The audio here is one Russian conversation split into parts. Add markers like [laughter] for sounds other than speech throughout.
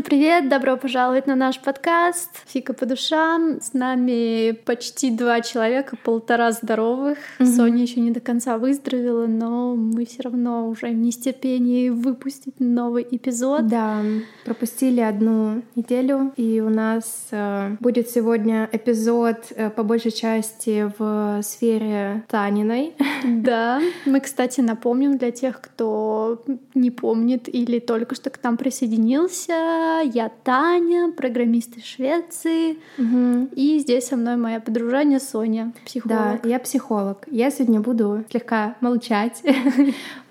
Всем привет! Добро пожаловать на наш подкаст «Фика по душам». С нами почти два человека, полтора здоровых. Mm-hmm. Соня еще не до конца выздоровела, но мы все равно уже в нестерпении выпустить новый эпизод. Да, пропустили одну неделю, и у нас э, будет сегодня эпизод э, по большей части в сфере Таниной. [laughs] Да, мы, кстати, напомним для тех, кто не помнит или только что к нам присоединился, я Таня, программист из Швеции. Угу. И здесь со мной моя подружание Соня, психолог. Да, я психолог. Я сегодня буду слегка молчать,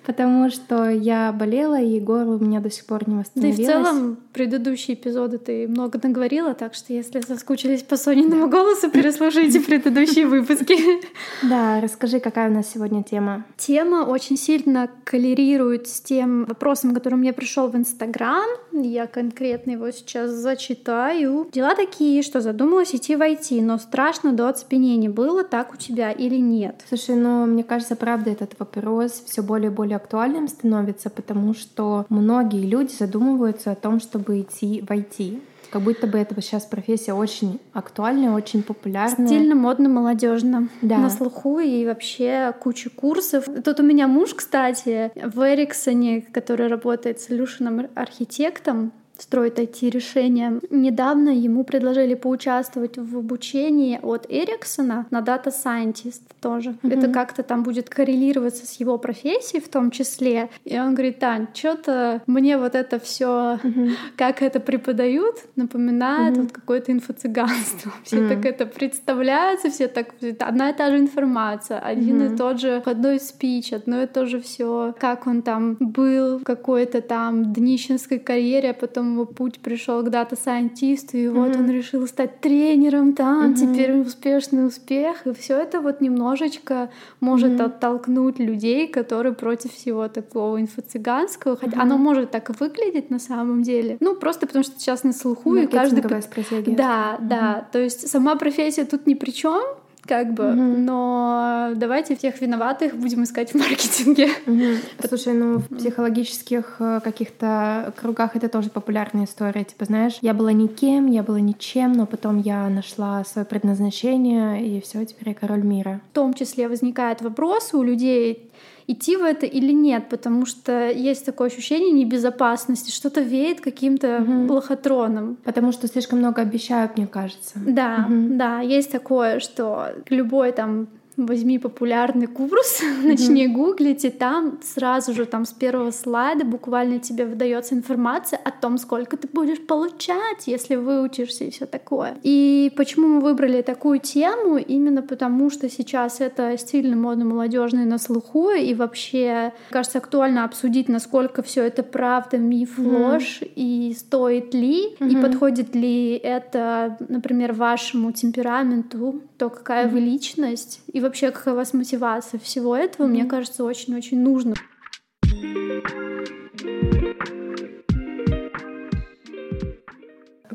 потому что я болела, и горло у меня до сих пор не восстановилось. Да и в целом предыдущие эпизоды ты много наговорила, так что если соскучились по Сониному голосу, переслушайте предыдущие выпуски. [laughs] Да, расскажи, какая у нас сегодня тема. Тема очень сильно коллерирует с тем вопросом, который мне пришел в Инстаграм. Я конкретно его сейчас зачитаю. Дела такие, что задумалась идти в IT, но страшно до оцепенения. Было так у тебя или нет? Слушай, ну, мне кажется, правда, этот вопрос все более и более актуальным становится, потому что многие люди задумываются о том, чтобы идти в IT. Как будто бы это сейчас профессия очень актуальная, очень популярная. Стильно, модно, молодежно. Да. На слуху и вообще куча курсов. Тут у меня муж, кстати, в Эриксоне, который работает солюшеном архитектом, строит IT-решения. Недавно ему предложили поучаствовать в обучении от Эриксона на Data Scientist тоже. Mm-hmm. Это как-то там будет коррелироваться с его профессией в том числе. И он говорит, Тань, что-то мне вот это все, mm-hmm. как это преподают, напоминает mm-hmm. вот какое-то инфо-цыганство. [laughs] Все mm-hmm. так это представляются, все так... Одна и та же информация, один mm-hmm. и тот же входной спич, одно и то же все, как он там был в какой-то там днищенской карьере, а потом его путь пришел к дата-сайентисту, и mm-hmm. вот он решил стать тренером там, mm-hmm. теперь успешный успех, и все это вот немножечко может mm-hmm. оттолкнуть людей, которые против всего такого инфо-цыганского, хотя mm-hmm. оно может так и выглядеть на самом деле, ну просто потому что сейчас на слуху, и каждый... стратегия. Да, mm-hmm. да, то есть сама профессия тут ни при чем, как бы, угу. но давайте всех виноватых будем искать в маркетинге. Угу. Слушай, ну в психологических э, каких-то кругах это тоже популярная история. Типа, знаешь, я была никем, я была ничем, но потом я нашла свое предназначение, и все, теперь я король мира. В том числе возникает вопрос у людей, идти в это или нет, потому что есть такое ощущение небезопасности, что-то веет каким-то угу. лохотроном. Потому что слишком много обещают, мне кажется. Да, угу. да, есть такое, что любой там возьми популярный курс, mm-hmm. [laughs] начни гуглить, и там сразу же там с первого слайда буквально тебе выдается информация о том, сколько ты будешь получать, если выучишься и все такое. И почему мы выбрали такую тему? Именно потому, что сейчас это стильно, модно, молодежно и на слуху, и вообще, кажется, актуально обсудить, насколько все это правда, миф, mm-hmm. ложь, и стоит ли, mm-hmm. и подходит ли это, например, вашему темпераменту, то какая mm-hmm. вы личность, и вообще какая у вас мотивация всего этого, mm-hmm. мне кажется, очень-очень нужно.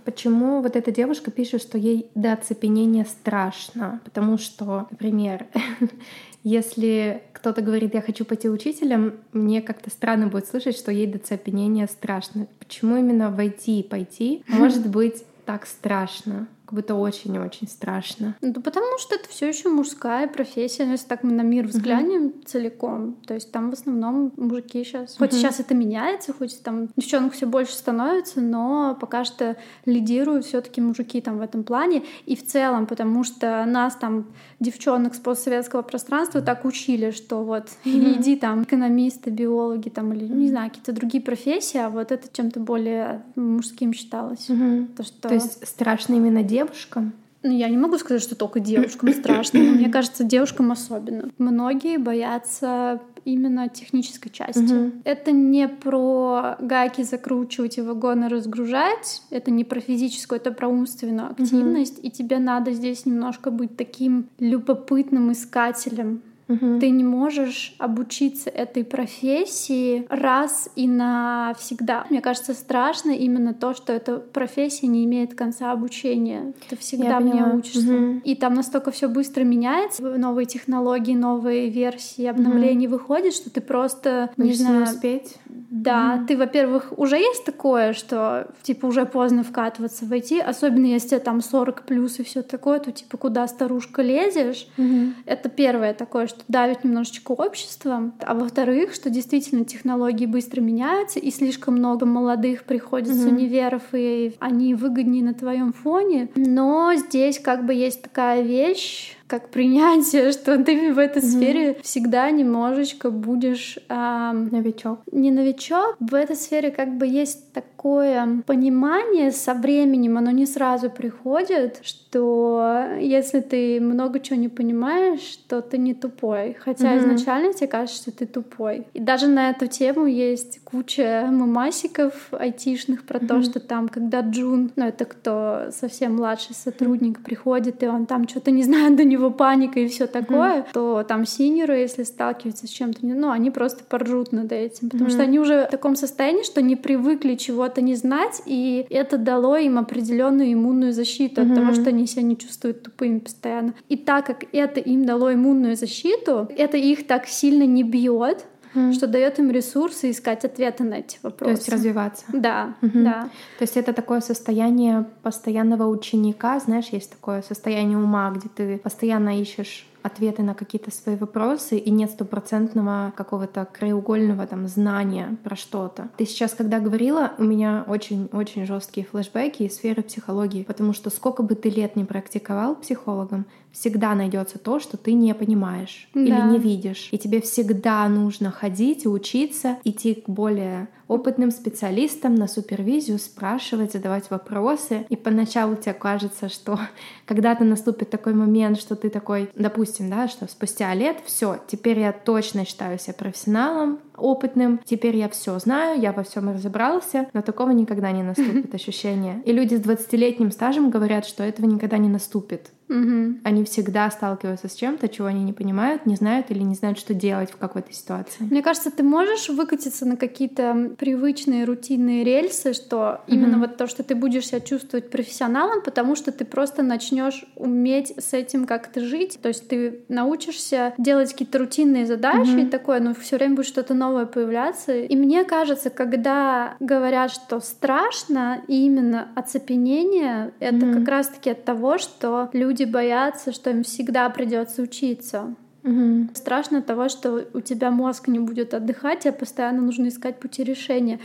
Почему вот эта девушка пишет, что ей до оцепенения страшно? Потому что, например, [laughs] если кто-то говорит, я хочу пойти учителем, мне как-то странно будет слышать, что ей до оцепенения страшно. Почему именно войти и пойти [laughs] может быть так страшно? Как будто очень-очень страшно. Ну, потому что это все еще мужская профессия, ну, если так мы на мир взглянем uh-huh. целиком, то есть там в основном мужики сейчас. Хоть uh-huh. сейчас это меняется, хоть там девчонок все больше становится, но пока что лидируют все-таки мужики там в этом плане и в целом, потому что нас там девчонок с постсоветского пространства так учили, что вот [laughs] uh-huh. иди там экономисты, биологи там или не знаю какие-то другие профессии, а вот это чем-то более мужским считалось. Uh-huh. То, что... то есть страшно именно девушкам? Ну, я не могу сказать, что только девушкам страшно, но мне кажется, девушкам особенно. Многие боятся именно технической части. Угу. Это не про гайки закручивать и вагоны разгружать, это не про физическую, это про умственную активность, угу. и тебе надо здесь немножко быть таким любопытным искателем Угу. Ты не можешь обучиться этой профессии раз и навсегда. Мне кажется, страшно именно то, что эта профессия не имеет конца обучения. Ты всегда в ней учишься. Угу. И там настолько все быстро меняется, новые технологии, новые версии обновлений угу. выходят, что ты просто не знаю. успеть. Да, mm ты, во-первых, уже есть такое, что типа уже поздно вкатываться в IT, особенно если там 40 плюс и все такое, то типа куда старушка лезешь. mm Это первое такое, что давит немножечко обществом. А во-вторых, что действительно технологии быстро меняются, и слишком много молодых приходит mm с универов, и они выгоднее на твоем фоне. Но здесь как бы есть такая вещь, как принятие, [laughs] что ты в этой mm-hmm. сфере всегда немножечко будешь... Эм, новичок. Не новичок. В этой сфере как бы есть такое понимание со временем, оно не сразу приходит, что если ты много чего не понимаешь, то ты не тупой. Хотя mm-hmm. изначально тебе кажется, что ты тупой. И даже на эту тему есть куча мамасиков айтишных про mm-hmm. то, что там, когда Джун, ну это кто совсем младший сотрудник, mm-hmm. приходит, и он там что-то не знает до него паника и все такое, mm-hmm. то там синеры, если сталкиваются с чем-то, ну, они просто поржут над этим, потому mm-hmm. что они уже в таком состоянии, что не привыкли чего-то не знать, и это дало им определенную иммунную защиту mm-hmm. от того, что они себя не чувствуют тупыми постоянно. И так как это им дало иммунную защиту, это их так сильно не бьет, mm. что дает им ресурсы искать ответы на эти вопросы. То есть развиваться. Да, mm-hmm. да. То есть это такое состояние постоянного ученика, знаешь, есть такое состояние ума, где ты постоянно ищешь ответы на какие-то свои вопросы и нет стопроцентного какого-то краеугольного там знания про что-то. Ты сейчас, когда говорила, у меня очень-очень жесткие флешбеки из сферы психологии, потому что сколько бы ты лет не практиковал психологом, всегда найдется то, что ты не понимаешь да. или не видишь. И тебе всегда нужно ходить и учиться, идти к более опытным специалистам на супервизию, спрашивать, задавать вопросы. И поначалу тебе кажется, что [laughs] когда-то наступит такой момент, что ты такой, допустим, да, что спустя лет все, теперь я точно считаю себя профессионалом, опытным, теперь я все знаю, я во всем разобрался, но такого никогда не [laughs] наступит ощущение. И люди с 20-летним стажем говорят, что этого никогда не наступит. Угу. Они всегда сталкиваются с чем-то, чего они не понимают, не знают или не знают, что делать в какой-то ситуации. Мне кажется, ты можешь выкатиться на какие-то привычные рутинные рельсы, что угу. именно вот то, что ты будешь себя чувствовать профессионалом, потому что ты просто начнешь уметь с этим как-то жить. То есть ты научишься делать какие-то рутинные задачи угу. и такое, но все время будет что-то новое появляться. И мне кажется, когда говорят, что страшно, именно оцепенение, это угу. как раз-таки от того, что люди боятся, что им всегда придется учиться. Угу. Страшно того, что у тебя мозг не будет отдыхать, а постоянно нужно искать пути решения.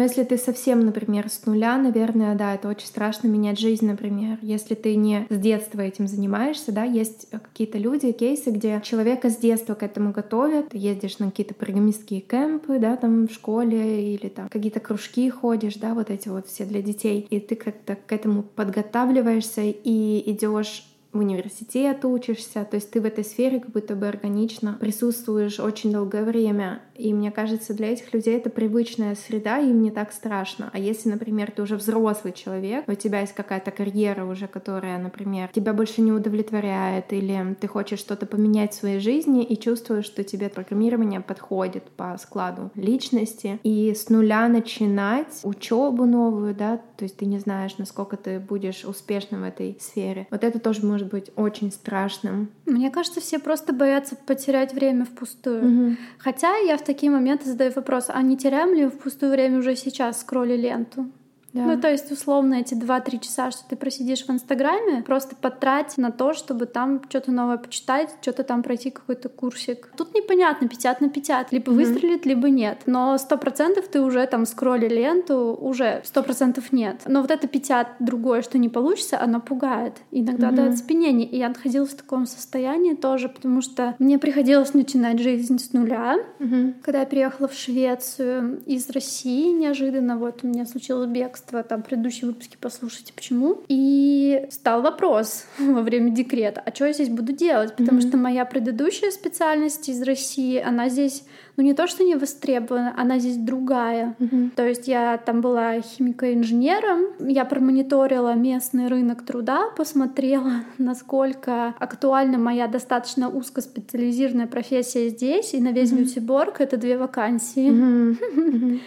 Но если ты совсем, например, с нуля, наверное, да, это очень страшно менять жизнь, например. Если ты не с детства этим занимаешься, да, есть какие-то люди, кейсы, где человека с детства к этому готовят. Ты ездишь на какие-то программистские кемпы, да, там в школе или там какие-то кружки ходишь, да, вот эти вот все для детей. И ты как-то к этому подготавливаешься и идешь университет учишься, то есть ты в этой сфере как будто бы органично присутствуешь очень долгое время. И мне кажется, для этих людей это привычная среда, им не так страшно. А если, например, ты уже взрослый человек, у тебя есть какая-то карьера уже, которая, например, тебя больше не удовлетворяет, или ты хочешь что-то поменять в своей жизни и чувствуешь, что тебе программирование подходит по складу личности, и с нуля начинать учебу новую, да, то есть ты не знаешь, насколько ты будешь успешным в этой сфере. Вот это тоже может может быть очень страшным. Мне кажется, все просто боятся потерять время впустую. Угу. Хотя я в такие моменты задаю вопрос, а не теряем ли впустую время уже сейчас, скролли ленту? Да. Ну, то есть, условно, эти 2-3 часа, что ты просидишь в Инстаграме, просто потрать на то, чтобы там что-то новое почитать, что-то там пройти какой-то курсик. Тут непонятно, 50 на 50, либо mm-hmm. выстрелит, либо нет. Но 100% ты уже там скролли ленту, уже 100% нет. Но вот это 50 другое, что не получится, оно пугает. Иногда mm-hmm. дает спинение. И я находилась в таком состоянии тоже, потому что мне приходилось начинать жизнь с нуля. Mm-hmm. Когда я приехала в Швецию из России, неожиданно вот у меня случилось бег отцовства, там предыдущие выпуски послушайте, почему. И стал вопрос [laughs] во время декрета, а что я здесь буду делать? Потому mm-hmm. что моя предыдущая специальность из России, она здесь ну не то, что не востребована, она здесь другая. Mm-hmm. То есть я там была химико-инженером, я промониторила местный рынок труда, посмотрела, [laughs] насколько актуальна моя достаточно узкоспециализированная профессия здесь, и на весь mm-hmm. Нютиборг это две вакансии. Mm-hmm. [laughs] Mm-hmm.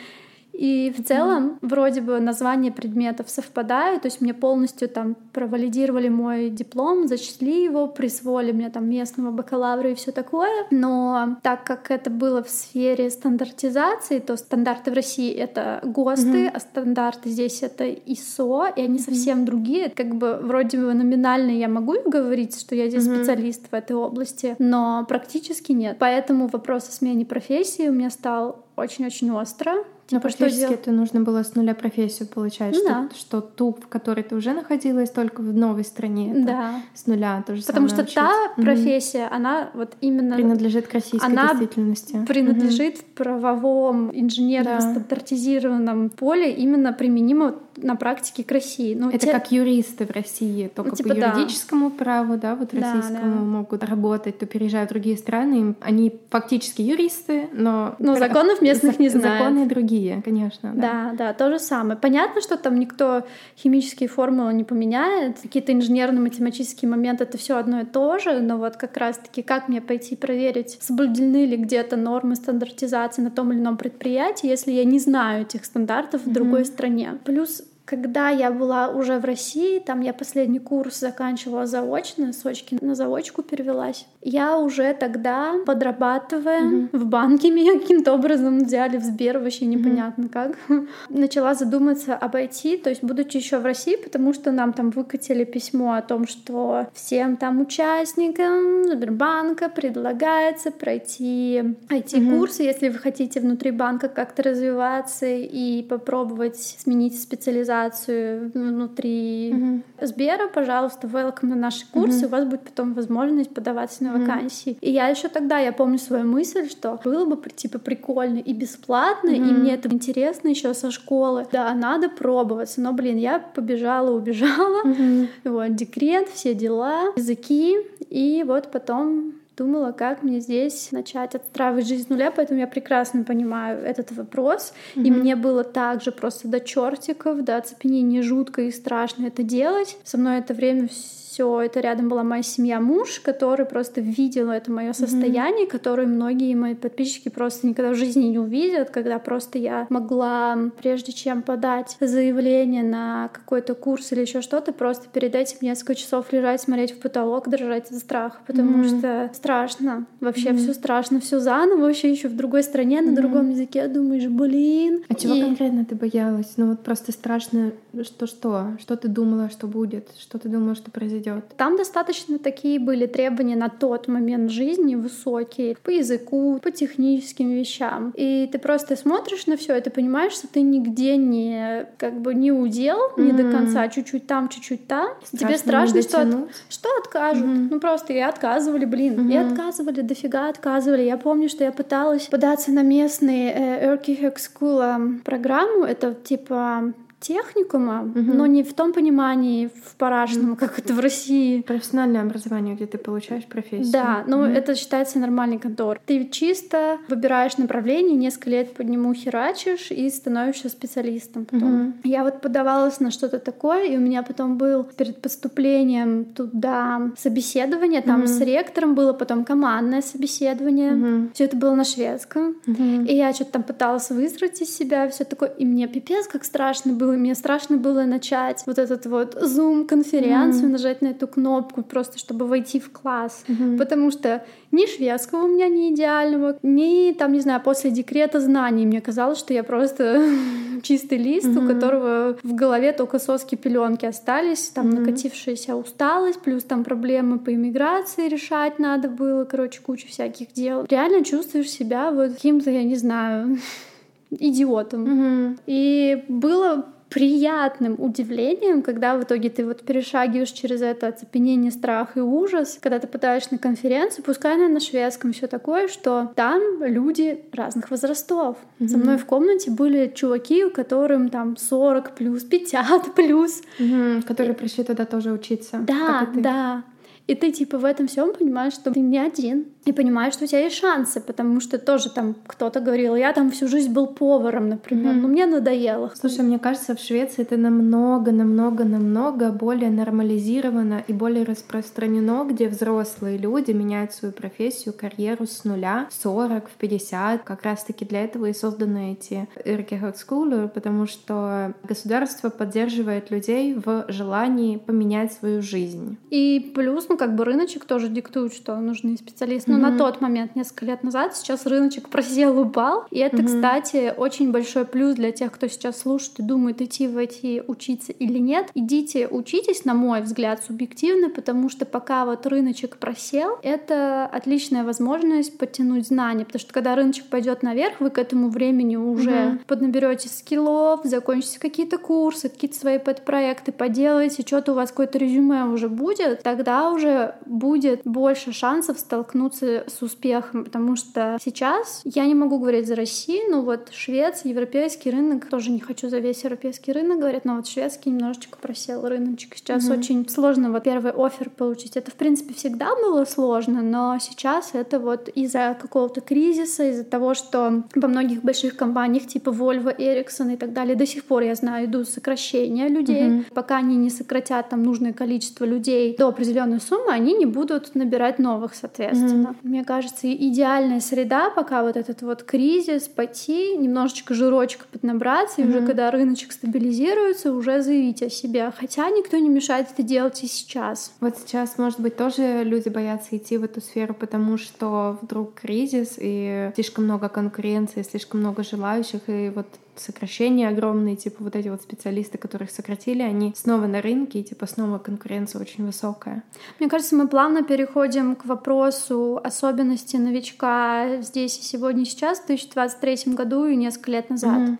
И в целом mm. вроде бы названия предметов совпадают, то есть мне полностью там провалидировали мой диплом, зачисли его, присвоили мне там местного бакалавра и все такое. Но так как это было в сфере стандартизации, то стандарты в России это ГОСТы, mm-hmm. а стандарты здесь это ИСО, и они mm-hmm. совсем другие. Как бы вроде бы номинально я могу говорить, что я здесь mm-hmm. специалист в этой области, но практически нет. Поэтому вопрос о смене профессии у меня стал очень-очень остро. Но типа, практически это нужно было с нуля профессию получать, да. что, что ту, в которой ты уже находилась, только в новой стране. да. С нуля то же Потому что учить. та профессия, угу. она вот именно... Принадлежит к российской она действительности. принадлежит угу. в правовом инженерно-стандартизированном да. поле именно применима на практике к России. Ну, это те... как юристы в России, только ну, типа, по юридическому да. праву, да, вот российскому да, да. могут работать, то переезжают в другие страны, они фактически юристы, но... Но законов местных не знают. Законы другие, конечно. Да. да, да, то же самое. Понятно, что там никто химические формулы не поменяет, какие-то инженерно-математические моменты, это все одно и то же, но вот как раз-таки как мне пойти проверить, соблюдены ли где-то нормы стандартизации на том или ином предприятии, если я не знаю этих стандартов в mm-hmm. другой стране. Плюс когда я была уже в России, там я последний курс заканчивала заочно, с очки на заочку перевелась. Я уже тогда, подрабатывая mm-hmm. в банке, [laughs] меня каким-то образом взяли в Сбер, вообще непонятно mm-hmm. как, [laughs] начала задуматься об IT, то есть будучи еще в России, потому что нам там выкатили письмо о том, что всем там участникам Сбербанка предлагается пройти IT-курсы, mm-hmm. если вы хотите внутри банка как-то развиваться и попробовать сменить специализацию организацию внутри mm-hmm. Сбера, пожалуйста, welcome на наши курсы, mm-hmm. у вас будет потом возможность подаваться на mm-hmm. вакансии. И я еще тогда, я помню свою мысль, что было бы типа прикольно и бесплатно, mm-hmm. и мне это интересно еще со школы. Да, надо пробоваться, но, блин, я побежала, убежала, mm-hmm. вот, декрет, все дела, языки, и вот потом думала, как мне здесь начать отстраивать жизнь с нуля, поэтому я прекрасно понимаю этот вопрос. Mm-hmm. И мне было также просто до чертиков, до оцепенения жутко и страшно это делать. Со мной это время все все это рядом была моя семья, муж, который просто видел это мое состояние, mm-hmm. которое многие мои подписчики просто никогда в жизни не увидят, когда просто я могла, прежде чем подать заявление на какой-то курс или еще что-то, просто перед этим несколько часов лежать, смотреть в потолок, дрожать от страха, потому mm-hmm. что страшно, вообще mm-hmm. все страшно, все заново, вообще еще в другой стране, на mm-hmm. другом языке, думаешь, блин. А чего и... конкретно ты боялась? Ну вот просто страшно, что что? Что ты думала, что будет? Что ты думала, что произойдет? Идет. Там достаточно такие были требования на тот момент жизни высокие по языку, по техническим вещам. И ты просто смотришь на все, и ты понимаешь, что ты нигде не как бы не удел, mm-hmm. не до конца, чуть-чуть там, чуть-чуть там. Страшно Тебе страшно, что, от, что откажут. Mm-hmm. Ну просто и отказывали, блин, mm-hmm. и отказывали, дофига отказывали. Я помню, что я пыталась податься на местный э, Erkihek School программу. Это типа техникума, угу. но не в том понимании в парашном, как это в России. Профессиональное образование, где ты получаешь профессию. Да, но угу. это считается нормальный контор. Ты чисто выбираешь направление, несколько лет по нему херачишь и становишься специалистом потом. Угу. Я вот подавалась на что-то такое, и у меня потом был перед поступлением туда собеседование, там угу. с ректором было, потом командное собеседование. Угу. Все это было на шведском. Угу. И я что-то там пыталась выстроить из себя, все такое. И мне пипец как страшно было было, мне страшно было начать вот этот вот Zoom-конференцию, mm-hmm. нажать на эту кнопку просто, чтобы войти в класс, mm-hmm. потому что ни шведского у меня не идеального, ни там, не знаю, после декрета знаний мне казалось, что я просто [laughs] чистый лист, mm-hmm. у которого в голове только соски пеленки остались, там mm-hmm. накатившаяся усталость, плюс там проблемы по иммиграции решать надо было, короче, куча всяких дел. Реально чувствуешь себя вот каким-то, я не знаю, [laughs] идиотом. Mm-hmm. И было приятным удивлением, когда в итоге ты вот перешагиваешь через это оцепенение, страх и ужас, когда ты пытаешься на конференцию, пускай она на шведском, все такое, что там люди разных возрастов. Mm-hmm. Со мной в комнате были чуваки, у которым там 40 плюс, 50 плюс. Mm-hmm. Которые пришли туда тоже учиться. Да, да. И ты типа в этом всем понимаешь, что ты не один и понимаешь, что у тебя есть шансы, потому что тоже там кто-то говорил, я там всю жизнь был поваром, например, mm-hmm. но мне надоело. Слушай, мне кажется, в Швеции это намного, намного, намного более нормализировано и более распространено, где взрослые люди меняют свою профессию, карьеру с нуля, в 40, в 50. Как раз-таки для этого и созданы эти yrkeshögskolor, потому что государство поддерживает людей в желании поменять свою жизнь. И плюс, ну как бы рыночек тоже диктует, что нужны специалисты mm-hmm. на тот момент, несколько лет назад, сейчас рыночек [laughs] просел, упал. И это, кстати, очень большой плюс для тех, кто сейчас слушает и думает, идти в эти учиться или нет. Идите учитесь, на мой взгляд, субъективно, потому что пока вот рыночек просел, это отличная возможность подтянуть знания, потому что когда рыночек пойдет наверх, вы к этому времени уже поднаберете скиллов, закончите какие-то курсы, какие-то свои подпроекты поделаете, что-то у вас какое-то резюме уже будет, тогда уже будет больше шансов столкнуться с успехом, потому что сейчас я не могу говорить за Россию, но вот Швеция, европейский рынок, тоже не хочу за весь европейский рынок говорить, но вот шведский немножечко просел рыночек. Сейчас mm-hmm. очень сложно вот первый офер получить. Это, в принципе, всегда было сложно, но сейчас это вот из-за какого-то кризиса, из-за того, что во многих больших компаниях типа Volvo, Ericsson и так далее до сих пор, я знаю, идут сокращения людей. Mm-hmm. Пока они не сократят там нужное количество людей до определенной суммы, они не будут набирать новых, соответственно. Мне кажется, идеальная среда, пока вот этот вот кризис, пойти, немножечко жирочка поднабраться, mm-hmm. и уже когда рыночек стабилизируется, уже заявить о себе. Хотя никто не мешает это делать и сейчас. Вот сейчас, может быть, тоже люди боятся идти в эту сферу, потому что вдруг кризис и слишком много конкуренции, слишком много желающих, и вот сокращения огромные, типа вот эти вот специалисты, которых сократили, они снова на рынке, и типа снова конкуренция очень высокая. Мне кажется, мы плавно переходим к вопросу особенностей новичка здесь и сегодня сейчас, в 2023 году и несколько лет назад.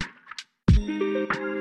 Mm-hmm.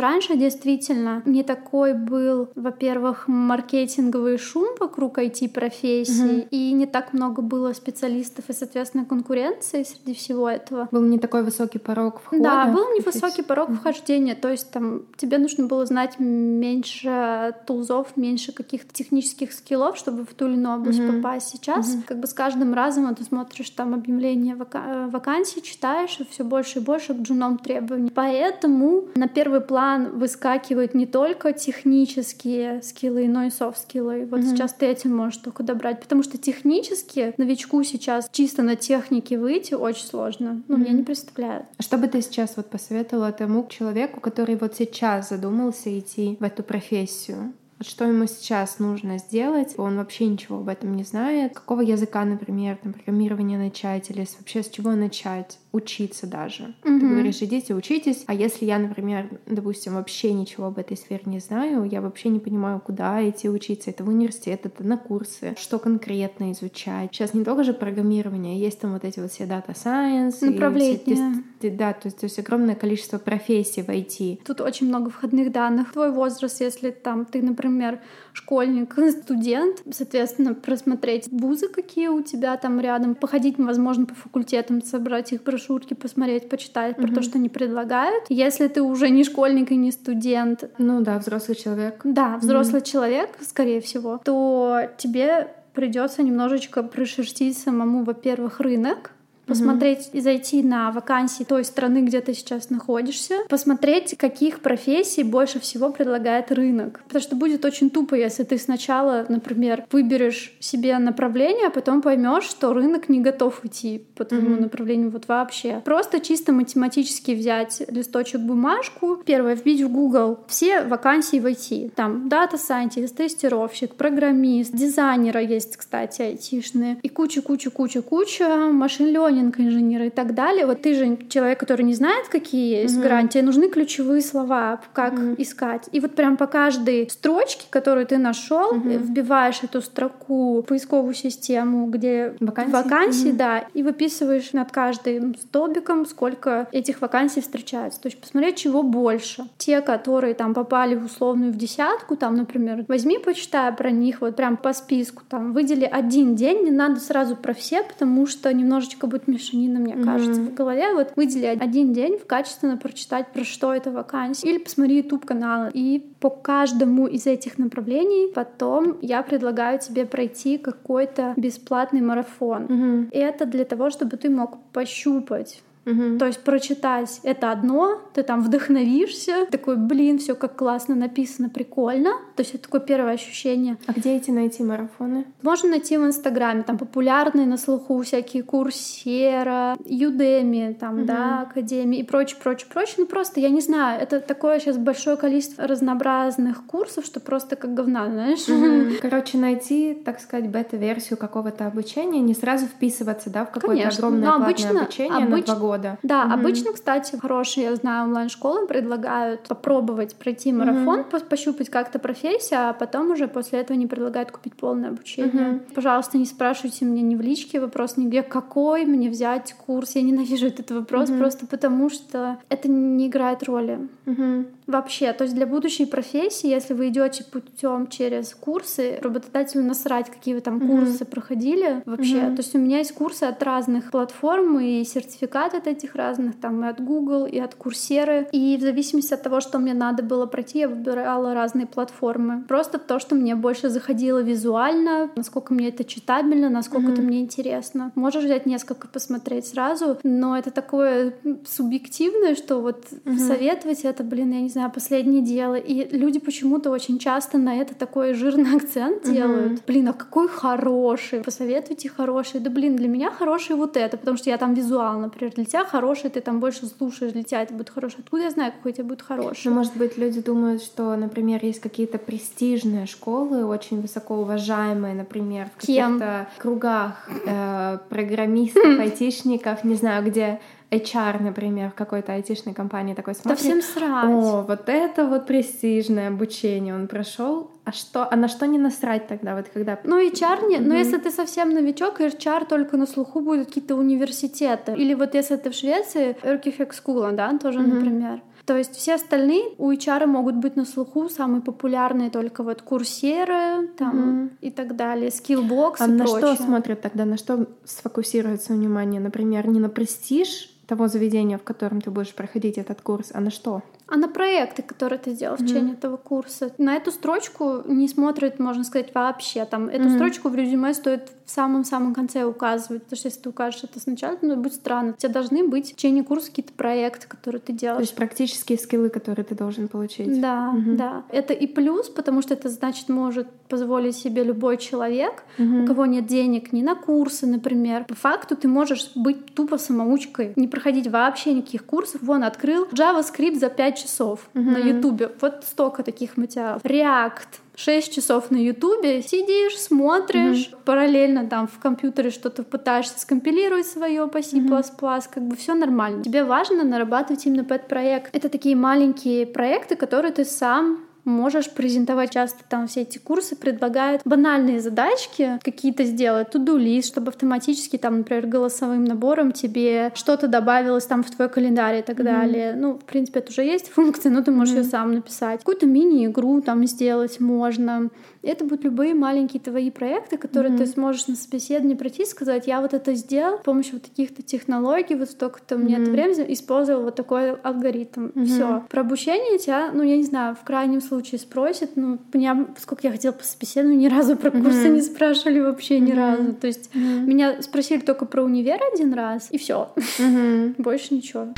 Раньше действительно не такой был, во-первых, маркетинговый шум вокруг IT-профессий, угу. и не так много было специалистов и, соответственно, конкуренции среди всего этого. Был не такой высокий порог входа. Да, был невысокий порог вхождения, то есть там тебе нужно было знать меньше тулзов, меньше каких-то технических скиллов, чтобы в ту или иную область угу. попасть. Сейчас угу. как бы с каждым разом ты смотришь там объявление вака- вакансий, читаешь, и все больше и больше к джунам требований. Поэтому на первый план план выскакивают не только технические скиллы, но и софт-скиллы. Вот mm-hmm. сейчас ты этим можешь только добрать, потому что технически новичку сейчас чисто на технике выйти очень сложно. Ну, mm-hmm. мне не представляют. А что бы ты сейчас вот посоветовала тому человеку, который вот сейчас задумался идти в эту профессию? что ему сейчас нужно сделать, он вообще ничего об этом не знает, какого языка, например, там, программирование начать, или вообще с чего начать, учиться даже. Mm-hmm. Ты говоришь, идите, учитесь, а если я, например, допустим, вообще ничего об этой сфере не знаю, я вообще не понимаю, куда идти учиться, это в университет, это на курсы, что конкретно изучать. Сейчас не только же программирование, есть там вот эти вот все data science, направления. Все, да, то есть, то есть огромное количество профессий в IT. Тут очень много входных данных. Твой возраст, если там ты, например, школьник, [laughs] студент, соответственно, просмотреть вузы, какие у тебя там рядом, походить, возможно, по факультетам, собрать их брошюрки, посмотреть, почитать про то, что они предлагают. Если ты уже не школьник и не студент, ну да, взрослый человек. Да, взрослый человек, скорее всего, то тебе придется немножечко прошерстить самому, во-первых, рынок, посмотреть и зайти на вакансии той страны, где ты сейчас находишься, посмотреть, каких профессий больше всего предлагает рынок. Потому что будет очень тупо, если ты сначала, например, выберешь себе направление, а потом поймешь, что рынок не готов идти по твоему mm-hmm. направлению вот вообще. Просто чисто математически взять листочек бумажку, первое, вбить в Google все вакансии в IT. Там дата scientist, тестировщик, программист, дизайнера есть, кстати, айтишные, и куча-куча-куча-куча, машин learning программинг инженера и так далее. Вот ты же человек, который не знает, какие есть mm-hmm. гранты, тебе нужны ключевые слова, как mm-hmm. искать. И вот прям по каждой строчке, которую ты нашел, mm-hmm. вбиваешь эту строку в поисковую систему, где вакансии, вакансии mm-hmm. да, и выписываешь над каждым столбиком, сколько этих вакансий встречается. То есть посмотреть, чего больше. Те, которые там попали в условную в десятку, там, например, возьми, почитай про них вот прям по списку, там, выдели один день, не надо сразу про все, потому что немножечко будет мешанина, мне mm-hmm. кажется, в голове. Вот выдели один день в качественно прочитать, про что это вакансия. Или посмотри YouTube каналы. И по каждому из этих направлений потом я предлагаю тебе пройти какой-то бесплатный марафон. Mm-hmm. Это для того, чтобы ты мог пощупать Угу. То есть прочитать это одно, ты там вдохновишься, такой, блин, все как классно написано, прикольно. То есть это такое первое ощущение. А где эти найти марафоны? Можно найти в Инстаграме, там популярные на слуху всякие курсера, Udemy, там, угу. да, Академии и прочее, прочее, прочее. Ну просто, я не знаю, это такое сейчас большое количество разнообразных курсов, что просто как говна, знаешь? Угу. [laughs] Короче, найти, так сказать, бета-версию какого-то обучения, не сразу вписываться, да, в какое-то огромное Но платное обычно, обучение обыч... на два года года. Да, угу. обычно, кстати, хорошие, я знаю, онлайн-школы предлагают попробовать пройти марафон, угу. пощупать как-то профессию, а потом уже после этого не предлагают купить полное обучение. Угу. Пожалуйста, не спрашивайте меня ни в личке вопрос нигде, какой мне взять курс. Я ненавижу этот вопрос угу. просто потому, что это не играет роли. Угу. Вообще, то есть для будущей профессии, если вы идете путем через курсы, работодателю насрать, какие вы там курсы mm проходили вообще. mm То есть у меня есть курсы от разных платформ и сертификаты от этих разных, там и от Google, и от Курсеры. И в зависимости от того, что мне надо было пройти, я выбирала разные платформы. Просто то, что мне больше заходило визуально, насколько мне это читабельно, насколько mm это мне интересно. Можешь взять несколько, посмотреть сразу, но это такое субъективное, что вот mm советовать это, блин, я не знаю, последнее дело. И люди почему-то очень часто на это такой жирный [laughs] акцент делают. Блин, а какой хороший? Посоветуйте хороший. Да блин, для меня хороший вот это, потому что я там визуал, например, для тебя хороший, ты там больше слушаешь, для тебя это будет хороший. Откуда я знаю, какой у тебя будет хороший? Ну, может быть, люди думают, что, например, есть какие-то престижные школы, очень высоко уважаемые, например, в каких-то кругах э, программистов, [laughs] айтишников, не знаю, где HR, например, в какой-то айтишной компании такой смотрит. Да всем срать. О, вот это вот престижное обучение он прошел. А что, а на что не насрать тогда, вот когда... Ну, HR не... Mm-hmm. Ну, если ты совсем новичок, HR только на слуху будут какие-то университеты. Или вот если ты в Швеции, Erkifek School, да, тоже, mm-hmm. например. То есть все остальные у HR могут быть на слуху, самые популярные только вот курсеры там mm-hmm. и так далее, Skillbox а и на прочее. что смотрят тогда, на что сфокусируется внимание? Например, не на престиж, того заведения, в котором ты будешь проходить этот курс, а на что? А на проекты, которые ты сделал mm-hmm. в течение этого курса. На эту строчку не смотрят, можно сказать, вообще. Там эту mm-hmm. строчку в резюме стоит в самом-самом конце указывать. Потому что если ты укажешь это сначала, ну, будет странно. У тебя должны быть в течение курса какие-то проекты, которые ты делаешь. То есть практические скиллы, которые ты должен получить. Да, mm-hmm. да. Это и плюс, потому что это значит может позволить себе любой человек, mm-hmm. у кого нет денег ни на курсы, например. По факту ты можешь быть тупо самоучкой, не проходить вообще никаких курсов. Вон, открыл JavaScript за 5 часов mm-hmm. на Ютубе. Вот столько таких материалов. React 6 часов на Ютубе, сидишь, смотришь, mm-hmm. параллельно там в компьютере что-то пытаешься скомпилировать свое по C++, mm-hmm. как бы все нормально. Тебе важно нарабатывать именно под проект. Это такие маленькие проекты, которые ты сам можешь презентовать. Часто там все эти курсы предлагают банальные задачки какие-то сделать, туду-лист, чтобы автоматически там, например, голосовым набором тебе что-то добавилось там в твой календарь и так mm-hmm. далее. Ну, в принципе, это уже есть [laughs] функция, но ты можешь mm-hmm. ее сам написать. Какую-то мини-игру там сделать можно. Это будут любые маленькие твои проекты, которые mm-hmm. ты сможешь на собеседовании пройти и сказать, я вот это сделал с помощью вот таких-то технологий, вот столько-то mm-hmm. мне это время использовал вот такой алгоритм. Mm-hmm. Все. Про обучение тебя, ну, я не знаю, в крайнем случае спросят, ну, меня, сколько я хотела по собеседованию, ни разу про курсы mm-hmm. не спрашивали вообще ни mm-hmm. разу. То есть mm-hmm. меня спросили только про универ один раз, и все. Mm-hmm. [laughs] Больше ничего.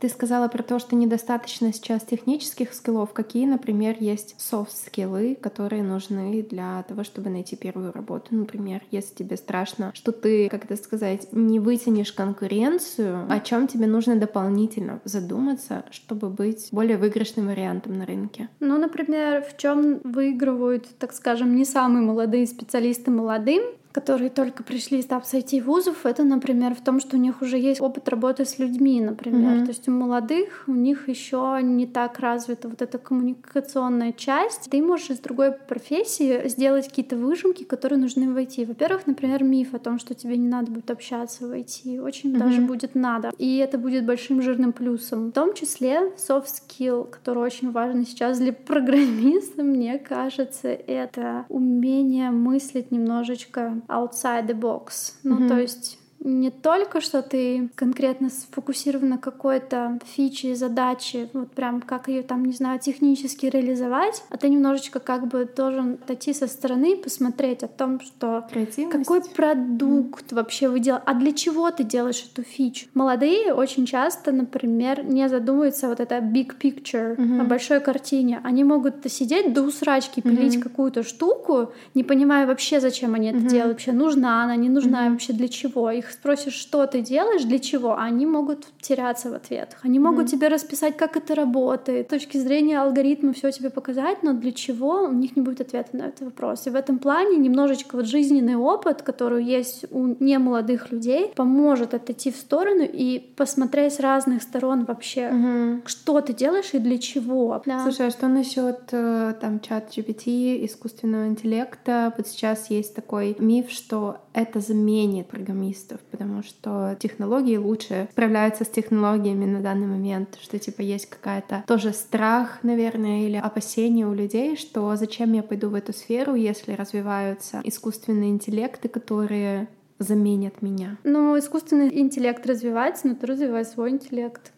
Ты сказала про то, что недостаточно сейчас технических скиллов. Какие, например, есть софт-скиллы, которые нужны для того, чтобы найти первую работу? Например, если тебе страшно, что ты, как это сказать, не вытянешь конкуренцию, о чем тебе нужно дополнительно задуматься, чтобы быть более выигрышным вариантом на рынке? Ну, например, в чем выигрывают, так скажем, не самые молодые специалисты молодым, которые только пришли из этапа IT-вузов, это, например, в том, что у них уже есть опыт работы с людьми, например. Mm-hmm. То есть у молодых у них еще не так развита вот эта коммуникационная часть. Ты можешь из другой профессии сделать какие-то выжимки, которые нужны в IT. Во-первых, например, миф о том, что тебе не надо будет общаться в IT. Очень mm-hmm. даже будет надо. И это будет большим жирным плюсом. В том числе soft skill, который очень важен сейчас для программиста, мне кажется, это умение мыслить немножечко outside the box. Ну, mm-hmm. то есть не только, что ты конкретно сфокусирован на какой-то фиче, задаче, вот прям как ее там, не знаю, технически реализовать, а ты немножечко как бы должен отойти со стороны и посмотреть о том, что какой продукт mm. вообще вы делаете, а для чего ты делаешь эту фичу. Молодые очень часто, например, не задумываются вот это big picture, mm-hmm. о большой картине. Они могут сидеть до усрачки, пилить mm-hmm. какую-то штуку, не понимая вообще, зачем они mm-hmm. это делают, вообще нужна она, не нужна, mm-hmm. вообще для чего. Их их спросишь, что ты делаешь, для чего, а они могут теряться в ответах. Они могут mm-hmm. тебе расписать, как это работает, с точки зрения алгоритма все тебе показать, но для чего у них не будет ответа на этот вопрос. И в этом плане немножечко вот жизненный опыт, который есть у немолодых людей, поможет отойти в сторону и посмотреть с разных сторон вообще, mm-hmm. что ты делаешь и для чего. Да. Слушай, а что насчет э, там чат GPT, искусственного интеллекта? Вот сейчас есть такой миф, что это заменит программистов продуктов, потому что технологии лучше справляются с технологиями на данный момент, что типа есть какая-то тоже страх, наверное, или опасение у людей, что зачем я пойду в эту сферу, если развиваются искусственные интеллекты, которые заменят меня? Ну, искусственный интеллект развивается, но ты развивай свой интеллект.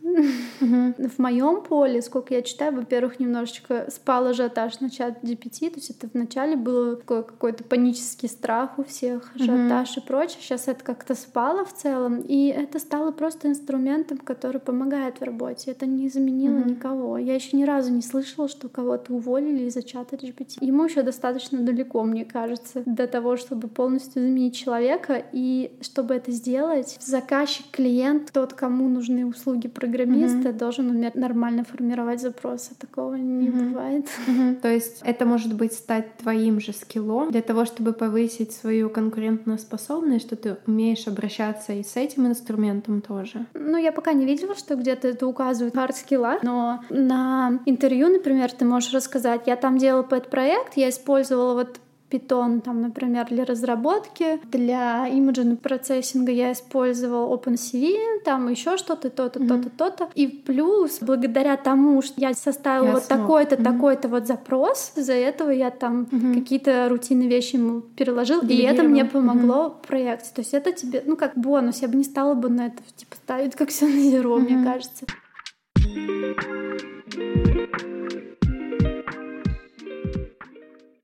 В моем поле, сколько я читаю, во-первых, немножечко спал ажиотаж на чат GPT, то есть это вначале было какой-то панический страх у всех, ажиотаж и прочее. Сейчас это как-то спало в целом, и это стало просто инструментом, который помогает в работе. Это не заменило никого. Я еще ни разу не слышала, что кого-то уволили из-за чата GPT. Ему еще достаточно далеко, мне кажется, до того, чтобы полностью заменить человека. И чтобы это сделать, заказчик, клиент, тот, кому нужны услуги программиста, программист mm-hmm. должен уметь нормально формировать запросы. Такого не mm-hmm. бывает. Mm-hmm. То есть это может быть стать твоим же скиллом для того, чтобы повысить свою конкурентную способность, что ты умеешь обращаться и с этим инструментом тоже. Ну, я пока не видела, что где-то это указывает hard скилла, но на интервью, например, ты можешь рассказать, я там делала этот проект, я использовала вот Python, там, например, для разработки, для имиджен процессинга я использовал OpenCV, там еще что-то, то-то, mm-hmm. то-то, то-то. И плюс, благодаря тому, что я составила я вот такой-то, mm-hmm. такой-то вот запрос, из-за этого я там mm-hmm. какие-то рутинные вещи ему переложил, и это мне помогло mm-hmm. в проекте. То есть это тебе, ну, как бонус, я бы не стала бы на это, типа, ставить как все на зеро, mm-hmm. мне кажется.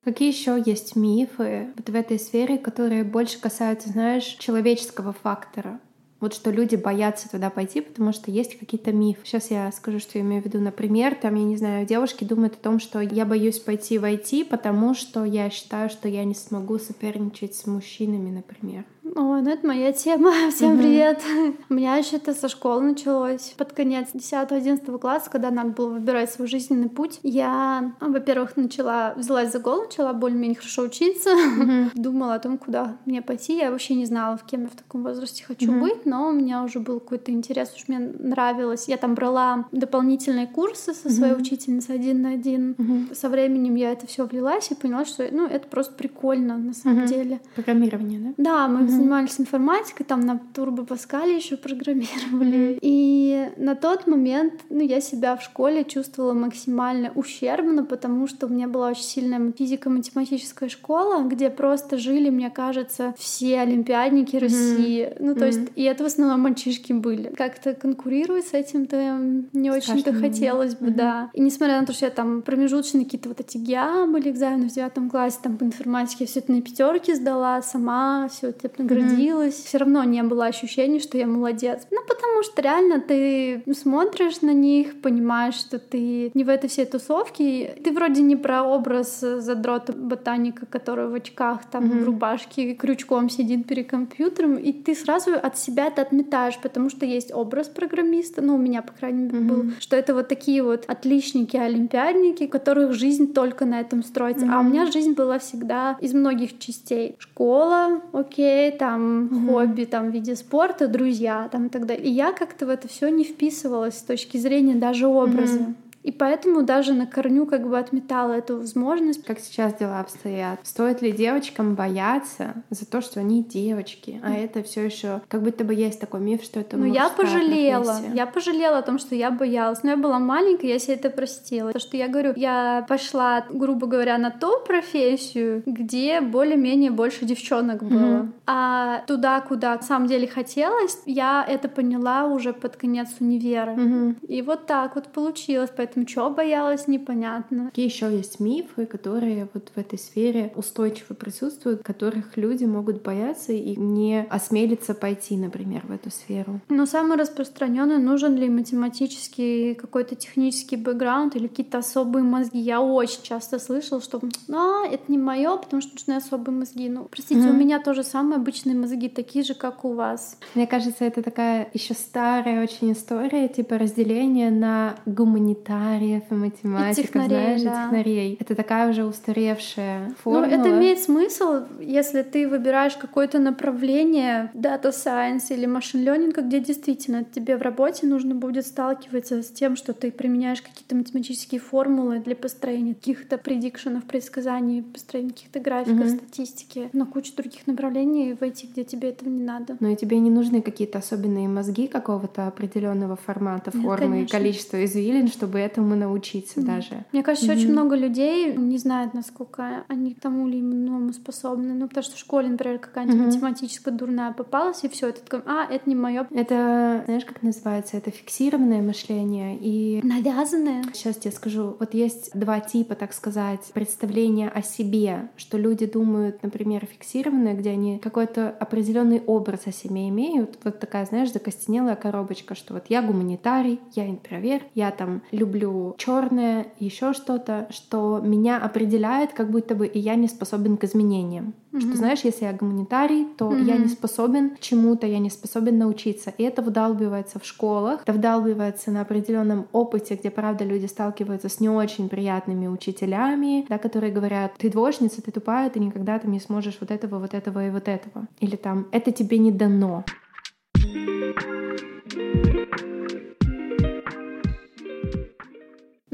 Какие еще есть мифы вот в этой сфере, которые больше касаются, знаешь, человеческого фактора? Вот что люди боятся туда пойти, потому что есть какие-то мифы. Сейчас я скажу, что я имею в виду. Например, там, я не знаю, девушки думают о том, что я боюсь пойти в IT, потому что я считаю, что я не смогу соперничать с мужчинами, например. О, ну это моя тема. [laughs] Всем угу. привет. У меня еще это со школы началось. Под конец 10-11 класса, когда надо было выбирать свой жизненный путь, я, во-первых, начала, взялась за голову, начала более-менее хорошо учиться, угу. [laughs] думала о том, куда мне пойти. Я вообще не знала, в кем я в таком возрасте хочу угу. быть, но у меня уже был какой-то интерес, уж мне нравилось. Я там брала дополнительные курсы со своей угу. учительницей один на один. Угу. Со временем я это все влилась и поняла, что ну, это просто прикольно на самом угу. деле. Программирование, да? Да, мы угу занимались информатикой, там на Turbo Pascal еще программировали. Mm-hmm. И на тот момент, ну, я себя в школе чувствовала максимально ущербно, потому что у меня была очень сильная физико-математическая школа, где просто жили, мне кажется, все олимпиадники России. Mm-hmm. Ну, то mm-hmm. есть, и это в основном мальчишки были. Как-то конкурировать с этим-то не очень-то хотелось бы, mm-hmm. да. И несмотря на то, что я там промежуточные какие-то вот эти ГИА были экзамены в девятом классе, там по информатике все это на пятерке сдала, сама все это гордилась. Mm-hmm. Все равно не было ощущения, что я молодец. Ну, потому что реально ты смотришь на них, понимаешь, что ты не в этой всей тусовке. Ты вроде не про образ задрота ботаника, который в очках, там, mm-hmm. в рубашке, крючком сидит перед компьютером, и ты сразу от себя это отметаешь, потому что есть образ программиста, ну, у меня, по крайней мере, mm-hmm. был, что это вот такие вот отличники, олимпиадники, у которых жизнь только на этом строится. Mm-hmm. А у меня жизнь была всегда из многих частей. Школа, окей, там mm-hmm. хобби, там в виде спорта, друзья, там и так далее. И я как-то в это все не вписывалась с точки зрения даже образа. Mm-hmm. И поэтому даже на корню как бы отметала эту возможность. Как сейчас дела обстоят? Стоит ли девочкам бояться за то, что они девочки? А это все еще как будто бы есть такой миф, что это Ну я пожалела. Профессия. Я пожалела о том, что я боялась. Но я была маленькая, я себе это простила. То, что я говорю, я пошла, грубо говоря, на ту профессию, где более-менее больше девчонок было. Mm-hmm. А туда, куда на самом деле хотелось, я это поняла уже под конец универа. Mm-hmm. И вот так вот получилось. Поэтому Поэтому чего боялась, непонятно. Какие еще есть мифы, которые вот в этой сфере устойчиво присутствуют, которых люди могут бояться и не осмелиться пойти, например, в эту сферу? Ну, самый распространенный нужен ли математический какой-то технический бэкграунд или какие-то особые мозги. Я очень часто слышала, что а, это не мое, потому что нужны особые мозги. Ну, простите, mm-hmm. у меня тоже самые обычные мозги, такие же, как у вас. Мне кажется, это такая еще старая очень история, типа разделения на гуманитарные технариев и математиков, и технарей, знаешь, да. и технарей. Это такая уже устаревшая формула. Ну, это имеет смысл, если ты выбираешь какое-то направление Data Science или Machine Learning, где действительно тебе в работе нужно будет сталкиваться с тем, что ты применяешь какие-то математические формулы для построения каких-то предикшенов, предсказаний, построения каких-то графиков, угу. статистики, на кучу других направлений войти, где тебе этого не надо. Но и тебе не нужны какие-то особенные мозги какого-то определенного формата, формы Нет, и количества извилин, чтобы этому научиться mm. даже. Мне кажется, mm-hmm. очень много людей не знают, насколько они к тому или иному способны. Ну, потому что в школе, например, какая-нибудь mm-hmm. математическая дурная попалась, и все, это такое, а, это не мое. Это, знаешь, как называется? Это фиксированное мышление и... Навязанное. Сейчас тебе скажу. Вот есть два типа, так сказать, представления о себе, что люди думают, например, фиксированное, где они какой-то определенный образ о себе имеют. Вот такая, знаешь, закостенелая коробочка, что вот я гуманитарий, я интроверт, я там люблю люблю черное, еще что-то, что меня определяет, как будто бы и я не способен к изменениям. Mm-hmm. Что знаешь, если я гуманитарий, то mm-hmm. я не способен к чему-то, я не способен научиться. И это вдалбливается в школах, это вдалбливается на определенном опыте, где, правда, люди сталкиваются с не очень приятными учителями, да, которые говорят, ты двоечница, ты тупая, ты никогда там не сможешь вот этого, вот этого и вот этого. Или там, это тебе не дано.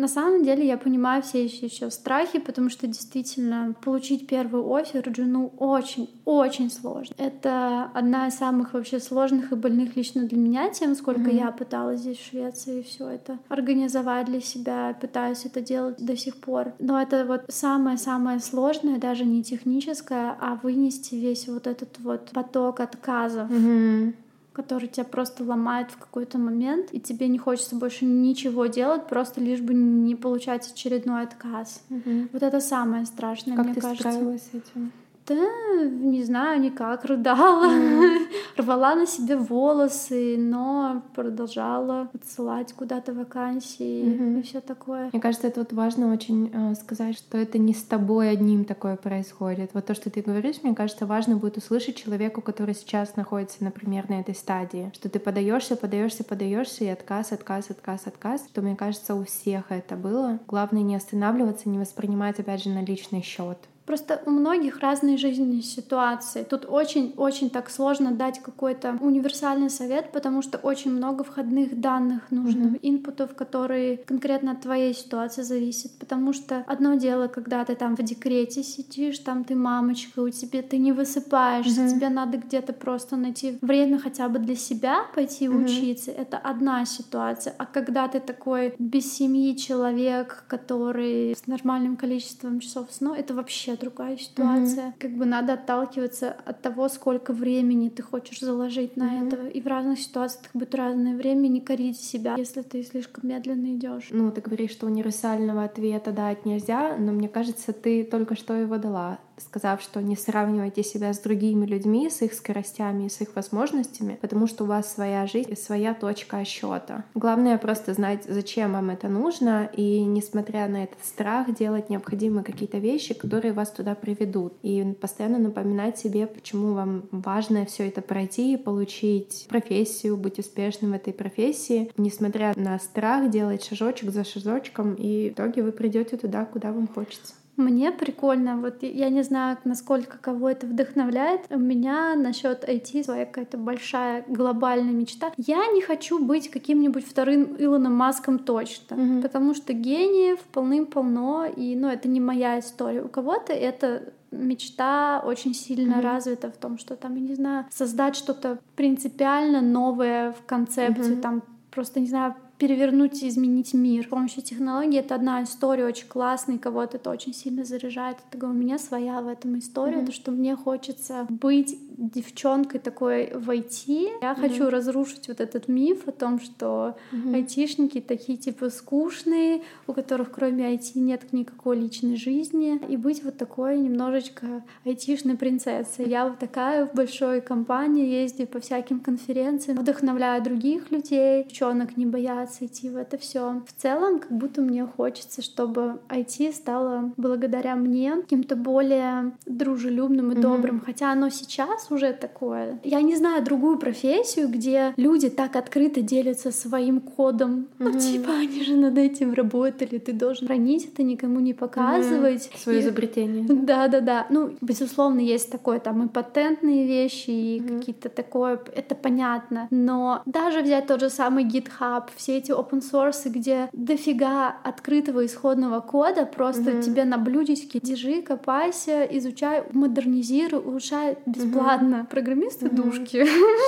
На самом деле я понимаю все еще, еще страхи, потому что действительно получить первый офер жену очень-очень сложно. Это одна из самых вообще сложных и больных лично для меня тем, сколько mm-hmm. я пыталась здесь в Швеции все это организовать для себя, пытаюсь это делать до сих пор. Но это вот самое-самое сложное, даже не техническое, а вынести весь вот этот вот поток отказов. Mm-hmm который тебя просто ломает в какой-то момент, и тебе не хочется больше ничего делать, просто лишь бы не получать очередной отказ. Угу. Вот это самое страшное, как мне ты кажется. справилась с этим? Да, не знаю, никак, рыдала, mm. [laughs] рвала на себе волосы, но продолжала отсылать куда-то вакансии mm-hmm. и все такое. Мне кажется, это вот важно очень э, сказать, что это не с тобой одним такое происходит. Вот то, что ты говоришь, мне кажется, важно будет услышать человеку, который сейчас находится, например, на этой стадии, что ты подаешься, подаешься, подаешься, и отказ, отказ, отказ, отказ. То мне кажется, у всех это было. Главное не останавливаться, не воспринимать опять же на личный счет. Просто у многих разные жизненные ситуации. Тут очень-очень так сложно дать какой-то универсальный совет, потому что очень много входных данных нужно, mm-hmm. инпутов, которые конкретно от твоей ситуации зависят. Потому что одно дело, когда ты там в декрете сидишь, там ты мамочка, у тебя ты не высыпаешься, mm-hmm. тебе надо где-то просто найти время хотя бы для себя пойти mm-hmm. учиться. Это одна ситуация. А когда ты такой без семьи человек, который с нормальным количеством часов сна, это вообще вообще другая ситуация. Mm-hmm. Как бы надо отталкиваться от того, сколько времени ты хочешь заложить на mm-hmm. это. И в разных ситуациях будет разное время, не корить себя, если ты слишком медленно идешь. Ну, ты говоришь, что универсального ответа дать нельзя, но мне кажется, ты только что его дала. Сказав, что не сравнивайте себя с другими людьми, с их скоростями и с их возможностями, потому что у вас своя жизнь и своя точка отсчета. Главное просто знать, зачем вам это нужно, и несмотря на этот страх, делать необходимые какие-то вещи, которые вас туда приведут. И постоянно напоминать себе, почему вам важно все это пройти, получить профессию, быть успешным в этой профессии, несмотря на страх, делать шажочек за шажочком, и в итоге вы придете туда, куда вам хочется. Мне прикольно. Вот я не знаю, насколько кого это вдохновляет. У меня насчет IT своя какая-то большая глобальная мечта. Я не хочу быть каким-нибудь вторым Илоном Маском точно, mm-hmm. потому что гениев полным-полно, и ну, это не моя история. У кого-то это мечта очень сильно mm-hmm. развита в том, что там, я не знаю, создать что-то принципиально новое в концепции, mm-hmm. там просто, не знаю, перевернуть и изменить мир. С помощью технологий это одна история очень классная, кого-то это очень сильно заряжает. Это у меня своя в этом история, mm-hmm. то, что мне хочется быть девчонкой такой в IT. Я mm-hmm. хочу разрушить вот этот миф о том, что mm-hmm. айтишники такие типа скучные, у которых кроме IT нет никакой личной жизни, и быть вот такой немножечко айтишной принцессой. Я вот такая в большой компании, ездю по всяким конференциям, вдохновляю других людей, девчонок не боятся боятся идти в это все. В целом, как будто мне хочется, чтобы IT стало благодаря мне каким-то более дружелюбным и добрым, mm-hmm. хотя оно сейчас уже такое. Я не знаю другую профессию, где люди так открыто делятся своим кодом. Mm-hmm. Ну, типа, они же над этим работали, ты должен хранить это, никому не показывать. Mm-hmm. Свое и... изобретение. Да-да-да. Ну, безусловно, есть такое, там, и патентные вещи, и mm-hmm. какие-то такое, это понятно. Но даже взять тот же самый GitHub, все эти open source, где дофига открытого исходного кода, просто mm-hmm. тебе на блюдечке держи, копайся, изучай, модернизируй, улучшай бесплатно. Mm-hmm. Программисты mm-hmm. душки.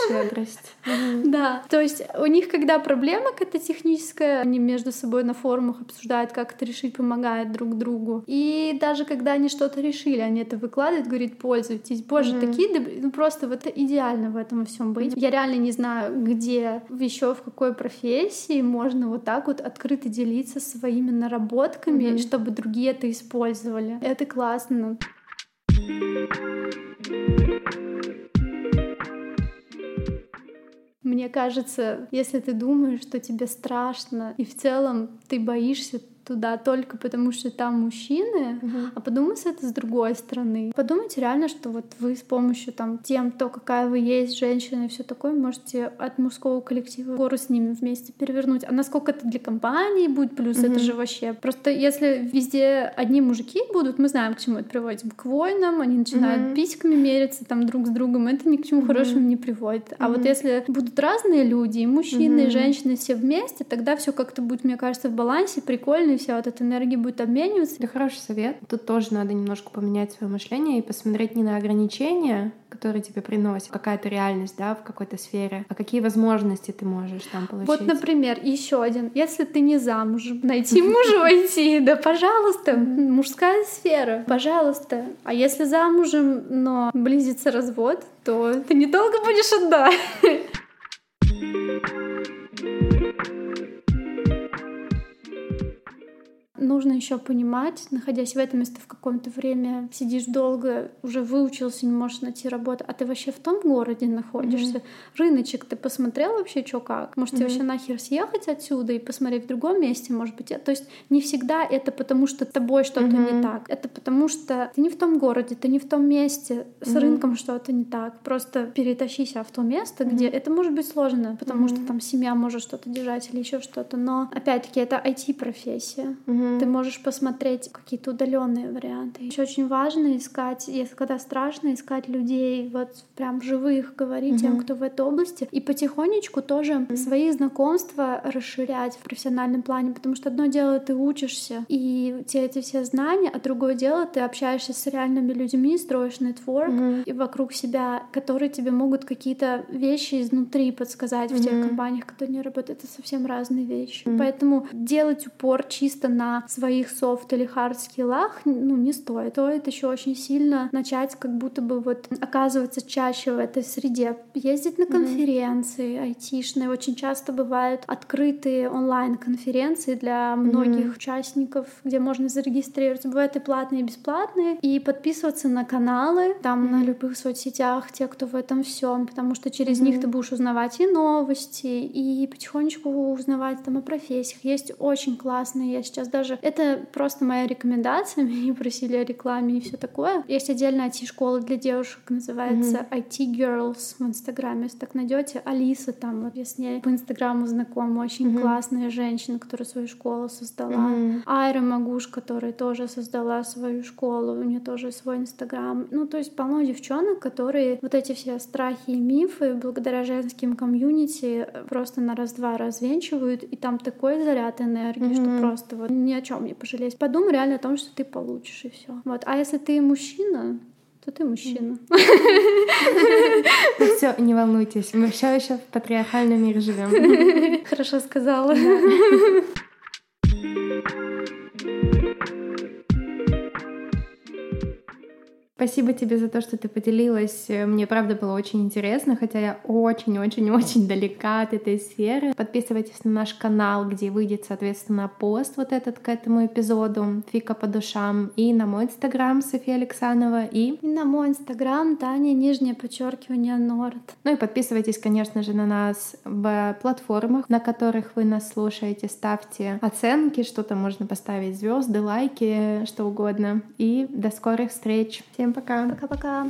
Щедрость. [laughs] Да, то есть у них, когда проблема какая-то техническая, они между собой на форумах обсуждают, как это решить, помогают друг другу. И даже когда они что-то решили, они это выкладывают, говорят, пользуйтесь. Боже, такие, ну просто вот идеально в этом всем быть. Я реально не знаю, где еще в какой профессии можно вот так вот открыто делиться своими наработками, чтобы другие это использовали. Это классно. Мне кажется, если ты думаешь, что тебе страшно, и в целом ты боишься туда только потому, что там мужчины, угу. а подумайте это с другой стороны. Подумайте реально, что вот вы с помощью там тем, то, какая вы есть, женщина и все такое, можете от мужского коллектива гору с ними вместе перевернуть. А насколько это для компании будет плюс, угу. это же вообще. Просто если везде одни мужики будут, мы знаем, к чему это приводит. К войнам, они начинают угу. письками мериться там друг с другом, это ни к чему угу. хорошему не приводит. А угу. вот если будут разные люди, и мужчины, угу. и женщины все вместе, тогда все как-то будет, мне кажется, в балансе, прикольно, и вся вот эта энергия будет обмениваться. Это хороший совет. Тут тоже надо немножко поменять свое мышление и посмотреть не на ограничения, которые тебе приносят какая-то реальность, да, в какой-то сфере, а какие возможности ты можешь там получить. Вот, например, еще один. Если ты не замужем, [laughs] найти мужа войти, да, пожалуйста, мужская сфера, пожалуйста. А если замужем, но близится развод, то ты недолго будешь одна. [laughs] нужно еще понимать, находясь в этом месте в каком-то время, сидишь долго, уже выучился, не можешь найти работу, а ты вообще в том городе находишься. Mm-hmm. Рыночек ты посмотрел вообще, что как? Может, mm-hmm. тебе вообще нахер съехать отсюда и посмотреть в другом месте, может быть? То есть не всегда это потому, что тобой что-то mm-hmm. не так. Это потому, что ты не в том городе, ты не в том месте, с mm-hmm. рынком что-то не так. Просто перетащи себя в то место, mm-hmm. где это может быть сложно, потому mm-hmm. что там семья может что-то держать или еще что-то. Но опять-таки это IT-профессия. Mm-hmm ты можешь посмотреть какие-то удаленные варианты. Еще очень важно искать, если когда страшно, искать людей, вот прям живых, говорить mm-hmm. тем, кто в этой области, и потихонечку тоже mm-hmm. свои знакомства расширять в профессиональном плане, потому что одно дело ты учишься, и тебя эти все знания, а другое дело ты общаешься с реальными людьми, строишь нетворк mm-hmm. и вокруг себя, которые тебе могут какие-то вещи изнутри подсказать mm-hmm. в тех компаниях, которые не работают. Это совсем разные вещи. Mm-hmm. Поэтому делать упор чисто на свои своих софт или хард скиллах, ну, не стоит. Стоит еще очень сильно начать как будто бы вот оказываться чаще в этой среде, ездить на конференции mm-hmm. айтишные. Очень часто бывают открытые онлайн-конференции для многих mm-hmm. участников, где можно зарегистрироваться. Бывают и платные, и бесплатные. И подписываться на каналы, там mm-hmm. на любых соцсетях, те, кто в этом всем, потому что через mm-hmm. них ты будешь узнавать и новости, и потихонечку узнавать там о профессиях. Есть очень классные, я сейчас даже... Это просто моя рекомендация, [laughs] меня просили о рекламе и все такое. Есть отдельная IT-школа для девушек, называется mm-hmm. IT Girls в Инстаграме. Если так найдете, Алиса там, вот я с ней по Инстаграму знакома, очень mm-hmm. классная женщина, которая свою школу создала. Mm-hmm. Айра Магуш, которая тоже создала свою школу, у нее тоже свой Инстаграм. Ну, то есть полно девчонок, которые вот эти все страхи и мифы благодаря женским комьюнити просто на раз-два развенчивают, и там такой заряд энергии, mm-hmm. что просто вот ни о чем не пожалеть. Подумай реально о том, что ты получишь, и все. Вот. А если ты мужчина, то ты мужчина. Все, не волнуйтесь, мы все еще в патриархальном мире живем. [laughs] Хорошо сказала. Спасибо тебе за то, что ты поделилась. Мне правда было очень интересно, хотя я очень-очень-очень далека от этой сферы. Подписывайтесь на наш канал, где выйдет, соответственно, пост вот этот к этому эпизоду «Фика по душам», и на мой инстаграм София Александрова, и... И на мой инстаграм Таня, нижнее подчеркивание, Норд. Ну и подписывайтесь, конечно же, на нас в платформах, на которых вы нас слушаете. Ставьте оценки, что-то можно поставить звезды, лайки, что угодно. И до скорых встреч. Всем пока. Пока-пока.